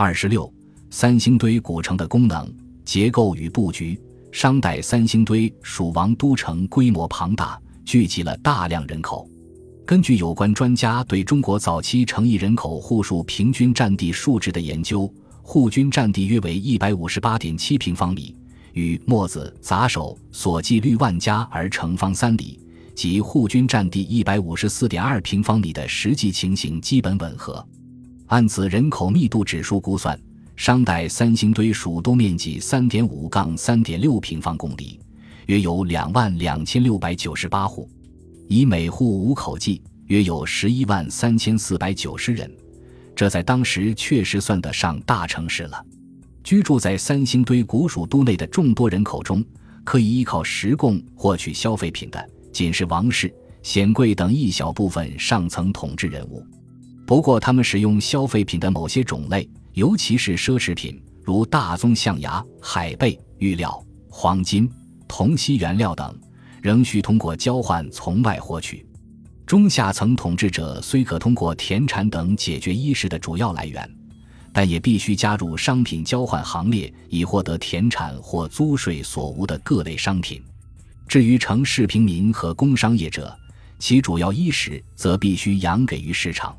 二十六，三星堆古城的功能、结构与布局。商代三星堆蜀王都城，规模庞大，聚集了大量人口。根据有关专家对中国早期城邑人口户数平均占地数值的研究，户均占地约为一百五十八点七平方米，与墨子、杂首所记率万家而城方三里及户均占地一百五十四点二平方米的实际情形基本吻合。按此人口密度指数估算，商代三星堆蜀都面积三点五杠三点六平方公里，约有两万两千六百九十八户，以每户五口计，约有十一万三千四百九十人。这在当时确实算得上大城市了。居住在三星堆古蜀都内的众多人口中，可以依靠食贡获取消费品的，仅是王室、显贵等一小部分上层统治人物。不过，他们使用消费品的某些种类，尤其是奢侈品，如大宗象牙、海贝、玉料、黄金、铜锡原料等，仍需通过交换从外获取。中下层统治者虽可通过田产等解决衣食的主要来源，但也必须加入商品交换行列，以获得田产或租税所无的各类商品。至于城市平民和工商业者，其主要衣食则必须养给于市场。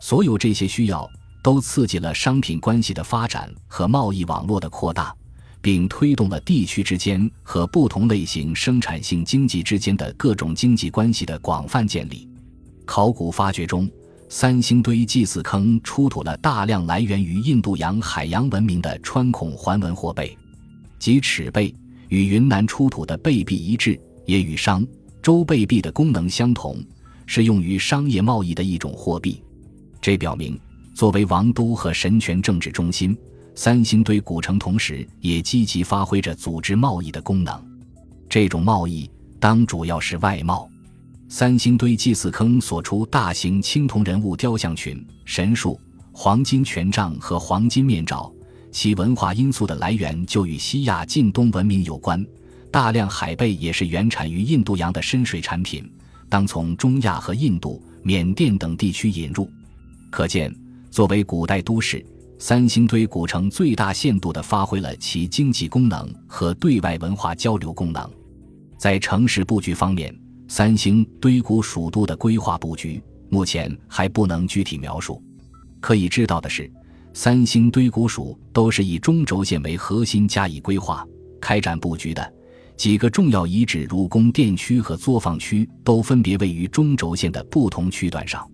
所有这些需要都刺激了商品关系的发展和贸易网络的扩大，并推动了地区之间和不同类型生产性经济之间的各种经济关系的广泛建立。考古发掘中，三星堆祭祀坑出土了大量来源于印度洋海洋文明的穿孔环纹货贝及尺贝，与云南出土的贝币一致，也与商周贝币的功能相同，是用于商业贸易的一种货币。这表明，作为王都和神权政治中心，三星堆古城同时也积极发挥着组织贸易的功能。这种贸易当主要是外贸。三星堆祭祀坑所出大型青铜人物雕像群、神树、黄金权杖和黄金面罩，其文化因素的来源就与西亚近东文明有关。大量海贝也是原产于印度洋的深水产品，当从中亚和印度、缅甸等地区引入。可见，作为古代都市，三星堆古城最大限度地发挥了其经济功能和对外文化交流功能。在城市布局方面，三星堆古蜀都的规划布局目前还不能具体描述。可以知道的是，三星堆古蜀都是以中轴线为核心加以规划开展布局的。几个重要遗址，如宫殿区和作坊区，都分别位于中轴线的不同区段上。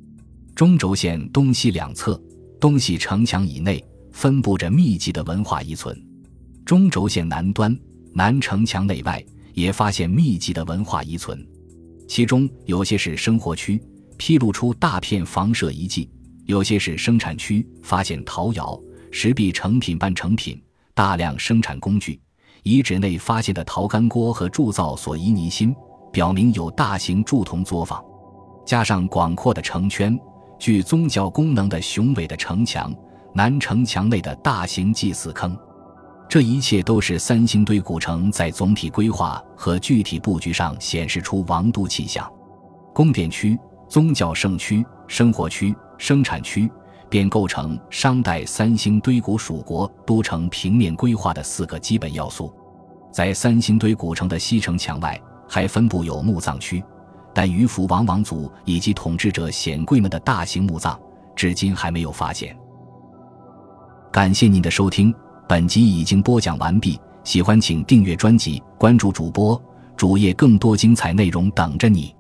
中轴线东西两侧，东西城墙以内分布着密集的文化遗存；中轴线南端，南城墙内外也发现密集的文化遗存。其中有些是生活区，披露出大片房舍遗迹；有些是生产区，发现陶窑、石壁成品、半成品，大量生产工具。遗址内发现的陶干锅和铸造所遗泥芯，表明有大型铸铜作坊，加上广阔的城圈。具宗教功能的雄伟的城墙，南城墙内的大型祭祀坑，这一切都是三星堆古城在总体规划和具体布局上显示出王都气象。宫殿区、宗教圣区、生活区、生产区，便构成商代三星堆古蜀国都城平面规划的四个基本要素。在三星堆古城的西城墙外，还分布有墓葬区。但于福王王族以及统治者显贵们的大型墓葬，至今还没有发现。感谢您的收听，本集已经播讲完毕。喜欢请订阅专辑，关注主播主页，更多精彩内容等着你。